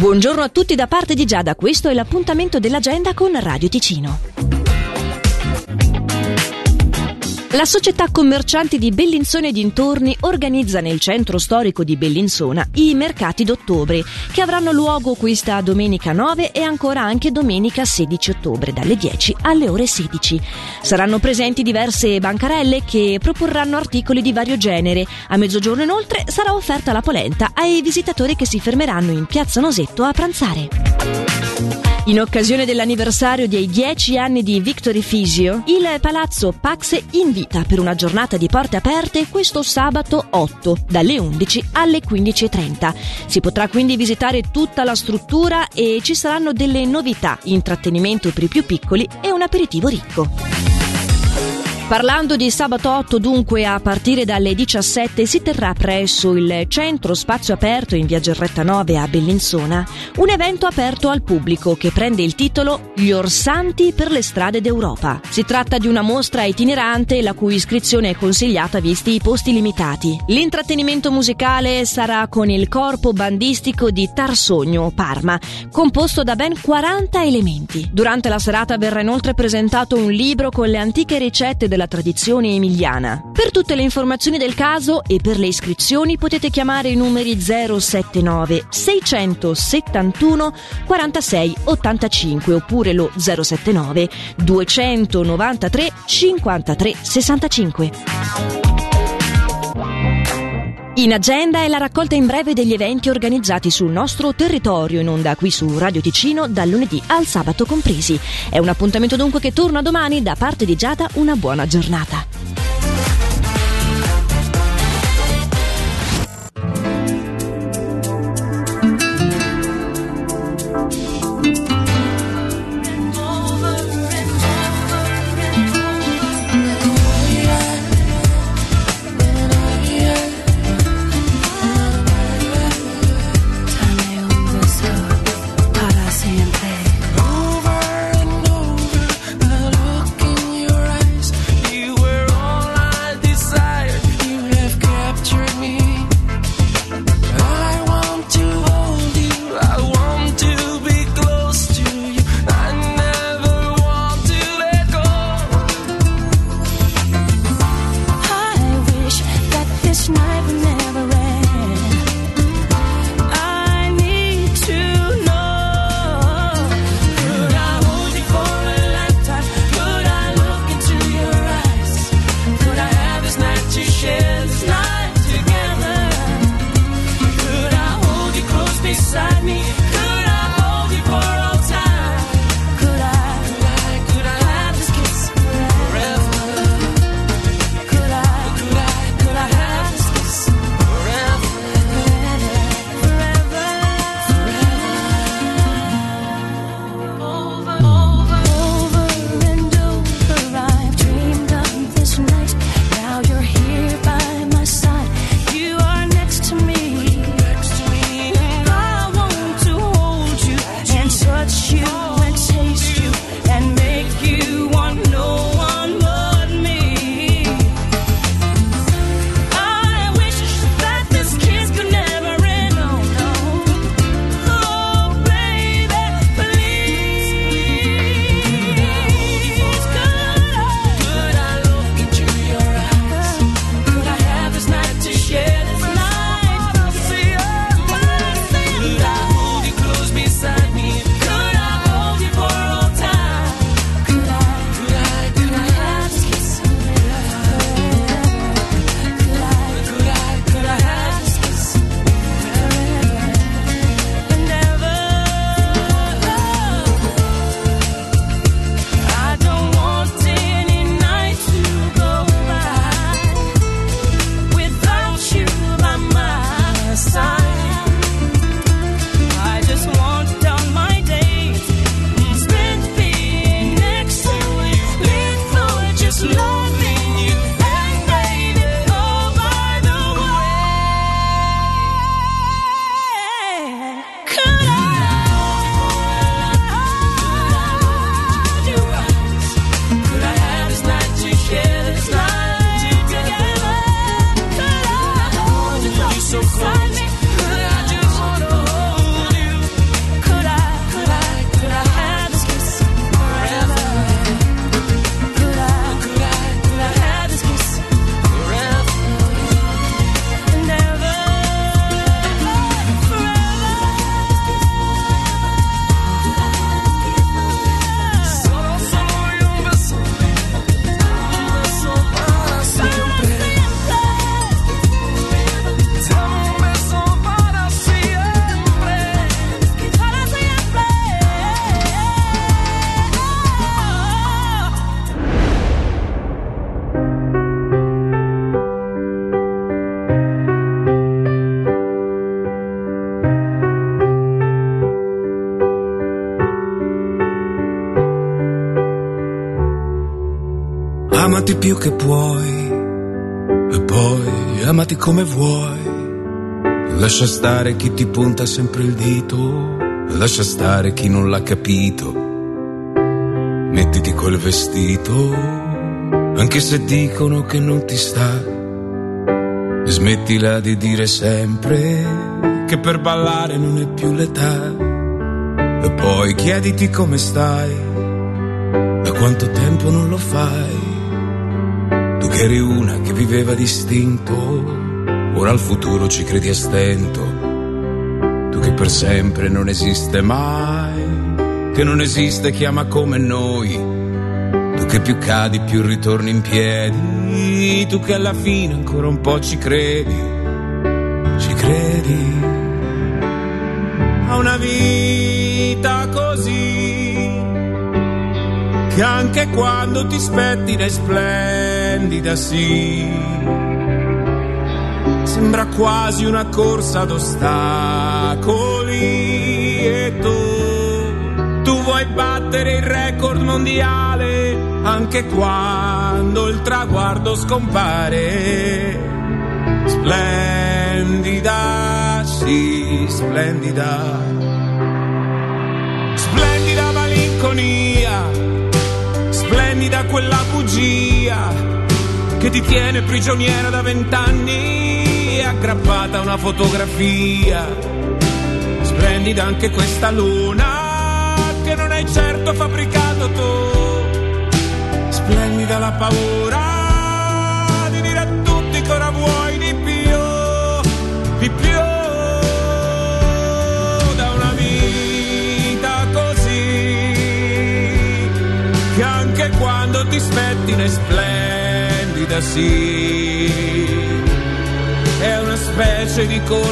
Buongiorno a tutti da parte di Giada, questo è l'appuntamento dell'agenda con Radio Ticino. La società commercianti di Bellinzone e dintorni organizza nel centro storico di Bellinzona i mercati d'ottobre che avranno luogo questa domenica 9 e ancora anche domenica 16 ottobre dalle 10 alle ore 16. Saranno presenti diverse bancarelle che proporranno articoli di vario genere. A mezzogiorno inoltre sarà offerta la polenta ai visitatori che si fermeranno in Piazza Nosetto a pranzare. In occasione dell'anniversario dei 10 anni di Victory Fisio, il Palazzo Pax invita per una giornata di porte aperte questo sabato 8, dalle 11 alle 15.30. Si potrà quindi visitare tutta la struttura e ci saranno delle novità, intrattenimento per i più piccoli e un aperitivo ricco. Parlando di sabato 8, dunque, a partire dalle 17 si terrà presso il Centro Spazio Aperto in via Gerretta 9 a Bellinzona un evento aperto al pubblico che prende il titolo Gli Orsanti per le strade d'Europa. Si tratta di una mostra itinerante la cui iscrizione è consigliata visti i posti limitati. L'intrattenimento musicale sarà con il corpo bandistico di Tarsogno, Parma, composto da ben 40 elementi. Durante la serata verrà inoltre presentato un libro con le antiche ricette della della tradizione emiliana. Per tutte le informazioni del caso e per le iscrizioni potete chiamare i numeri 079 671 46 85 oppure lo 079 293 53 65. In agenda è la raccolta in breve degli eventi organizzati sul nostro territorio in onda qui su Radio Ticino dal lunedì al sabato compresi. È un appuntamento dunque che torna domani da parte di Giada una buona giornata. Amati più che puoi e poi amati come vuoi. Lascia stare chi ti punta sempre il dito, lascia stare chi non l'ha capito. Mettiti quel vestito, anche se dicono che non ti sta. Smettila di dire sempre che per ballare non è più l'età. E poi chiediti come stai, da quanto tempo non lo fai. Eri una che viveva distinto ora al futuro ci credi a stento. Tu che per sempre non esiste mai, che non esiste chi ama come noi. Tu che più cadi più ritorni in piedi, tu che alla fine ancora un po' ci credi, ci credi a una vita così, che anche quando ti spettina è splendida sì sembra quasi una corsa ad ostacoli e tu, tu vuoi battere il record mondiale anche quando il traguardo scompare. Splendida, sì, splendida. Splendida malinconia, splendida quella bugia che ti tiene prigioniera da vent'anni aggrappata a una fotografia. Splendida anche questa luna che non hai certo fabbricato tu. Splendida la paura di dire a tutti che ora vuoi di più, di più. Da una vita così che anche quando ti spetti ne splendida sì. È una specie di corsa